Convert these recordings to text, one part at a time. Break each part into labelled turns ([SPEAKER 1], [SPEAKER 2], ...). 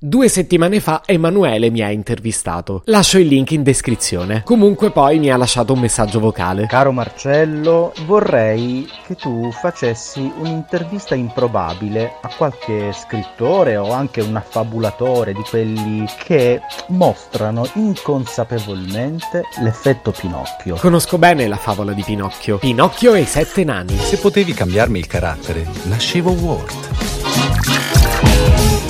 [SPEAKER 1] Due settimane fa Emanuele mi ha intervistato. Lascio il link in descrizione. Comunque poi mi ha lasciato un messaggio vocale.
[SPEAKER 2] Caro Marcello, vorrei che tu facessi un'intervista improbabile a qualche scrittore o anche un affabulatore di quelli che mostrano inconsapevolmente l'effetto Pinocchio.
[SPEAKER 1] Conosco bene la favola di Pinocchio. Pinocchio e i sette nani.
[SPEAKER 3] Se potevi cambiarmi il carattere, nascevo Ward.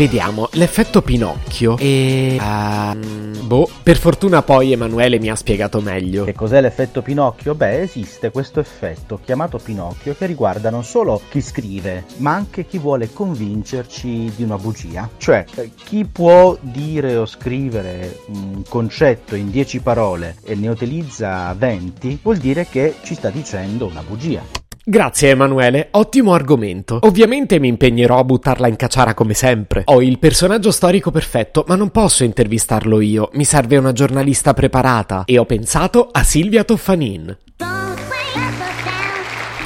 [SPEAKER 1] Vediamo, l'effetto Pinocchio e... Uh, boh, per fortuna poi Emanuele mi ha spiegato meglio.
[SPEAKER 2] Che cos'è l'effetto Pinocchio? Beh, esiste questo effetto chiamato Pinocchio che riguarda non solo chi scrive, ma anche chi vuole convincerci di una bugia. Cioè, eh, chi può dire o scrivere un concetto in 10 parole e ne utilizza 20, vuol dire che ci sta dicendo una bugia.
[SPEAKER 1] Grazie Emanuele, ottimo argomento. Ovviamente mi impegnerò a buttarla in cacciara come sempre. Ho il personaggio storico perfetto, ma non posso intervistarlo io, mi serve una giornalista preparata e ho pensato a Silvia Toffanin.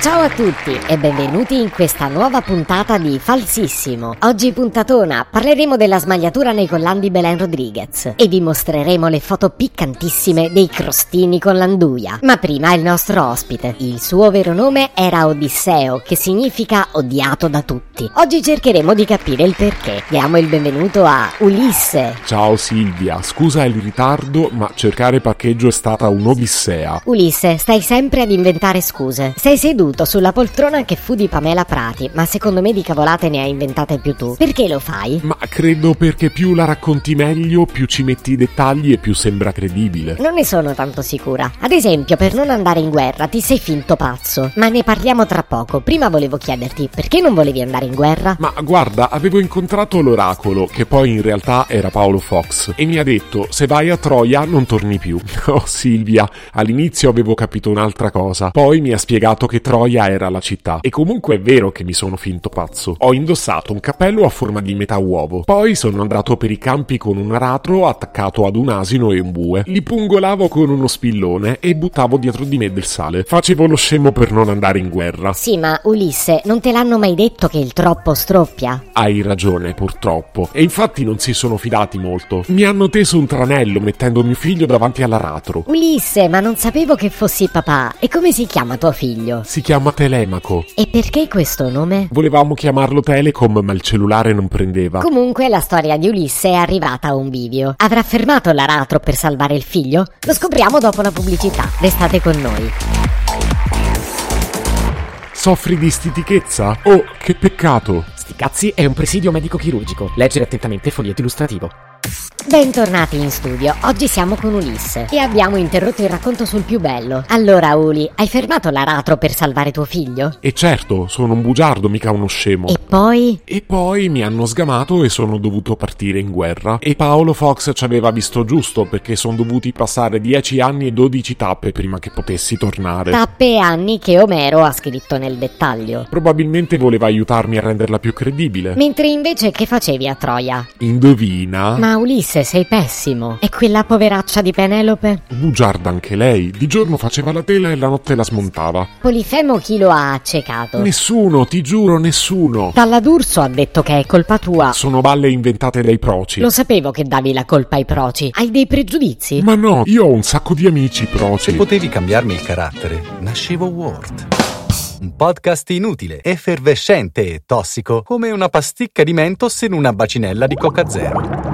[SPEAKER 4] Ciao a tutti e benvenuti in questa nuova puntata di Falsissimo. Oggi puntatona parleremo della smagliatura nei collan di Belen Rodriguez e vi mostreremo le foto piccantissime dei crostini con l'anduia. Ma prima il nostro ospite. Il suo vero nome era Odisseo, che significa odiato da tutti. Oggi cercheremo di capire il perché. Diamo il benvenuto a Ulisse.
[SPEAKER 5] Ciao Silvia, scusa il ritardo, ma cercare parcheggio è stata un'odissea.
[SPEAKER 4] Ulisse, stai sempre ad inventare scuse. Sei seduto sulla poltrona che fu di Pamela Prati, ma secondo me di cavolate ne hai inventate più tu. Perché lo fai?
[SPEAKER 5] Ma credo perché più la racconti meglio, più ci metti i dettagli e più sembra credibile.
[SPEAKER 4] Non ne sono tanto sicura. Ad esempio, per non andare in guerra ti sei finto pazzo. Ma ne parliamo tra poco. Prima volevo chiederti perché non volevi andare in guerra?
[SPEAKER 5] Ma guarda, avevo incontrato l'oracolo, che poi in realtà era Paolo Fox, e mi ha detto: se vai a Troia non torni più. Oh Silvia, all'inizio avevo capito un'altra cosa, poi mi ha spiegato che Troia era la città. E comunque è vero che mi sono finto pazzo. Ho indossato un cappello a forma di metà uovo. Poi sono andato per i campi con un aratro attaccato ad un asino e un bue. Li pungolavo con uno spillone e buttavo dietro di me del sale. Facevo lo scemo per non andare in guerra.
[SPEAKER 4] Sì, ma Ulisse, non te l'hanno mai detto che il troppo stroppia?
[SPEAKER 5] Hai ragione, purtroppo. E infatti non si sono fidati molto. Mi hanno teso un tranello mettendo mio figlio davanti all'aratro.
[SPEAKER 4] Ulisse, ma non sapevo che fossi papà. E come si chiama tuo figlio?
[SPEAKER 5] Si chiama Telemaco.
[SPEAKER 4] E perché questo nome?
[SPEAKER 5] Volevamo chiamarlo Telecom, ma il cellulare non prendeva.
[SPEAKER 4] Comunque la storia di Ulisse è arrivata a un bivio. Avrà fermato l'aratro per salvare il figlio? Lo scopriamo dopo la pubblicità. Restate con noi.
[SPEAKER 5] Soffri di stitichezza? Oh, che peccato!
[SPEAKER 1] Sti cazzi è un presidio medico-chirurgico. Leggere attentamente il foglietto illustrativo.
[SPEAKER 4] Bentornati in studio, oggi siamo con Ulisse e abbiamo interrotto il racconto sul più bello. Allora Uli, hai fermato l'aratro per salvare tuo figlio?
[SPEAKER 5] E certo, sono un bugiardo, mica uno scemo.
[SPEAKER 4] E poi?
[SPEAKER 5] E poi mi hanno sgamato e sono dovuto partire in guerra. E Paolo Fox ci aveva visto giusto perché sono dovuti passare 10 anni e 12 tappe prima che potessi tornare.
[SPEAKER 4] Tappe e anni che Omero ha scritto nel dettaglio.
[SPEAKER 5] Probabilmente voleva aiutarmi a renderla più credibile.
[SPEAKER 4] Mentre invece che facevi a Troia?
[SPEAKER 5] Indovina?
[SPEAKER 4] Ma Ulisse sei pessimo. E quella poveraccia di Penelope?
[SPEAKER 5] Bugiarda anche lei. Di giorno faceva la tela e la notte la smontava.
[SPEAKER 4] Polifemo chi lo ha accecato?
[SPEAKER 5] Nessuno, ti giuro, nessuno.
[SPEAKER 4] Dalla D'Urso ha detto che è colpa tua.
[SPEAKER 5] Sono balle inventate dai proci.
[SPEAKER 4] Lo sapevo che davi la colpa ai proci. Hai dei pregiudizi?
[SPEAKER 5] Ma no, io ho un sacco di amici proci.
[SPEAKER 3] Se potevi cambiarmi il carattere, nascevo Ward. Un podcast inutile, effervescente e tossico, come una pasticca di mentos in una bacinella di Coca Zero.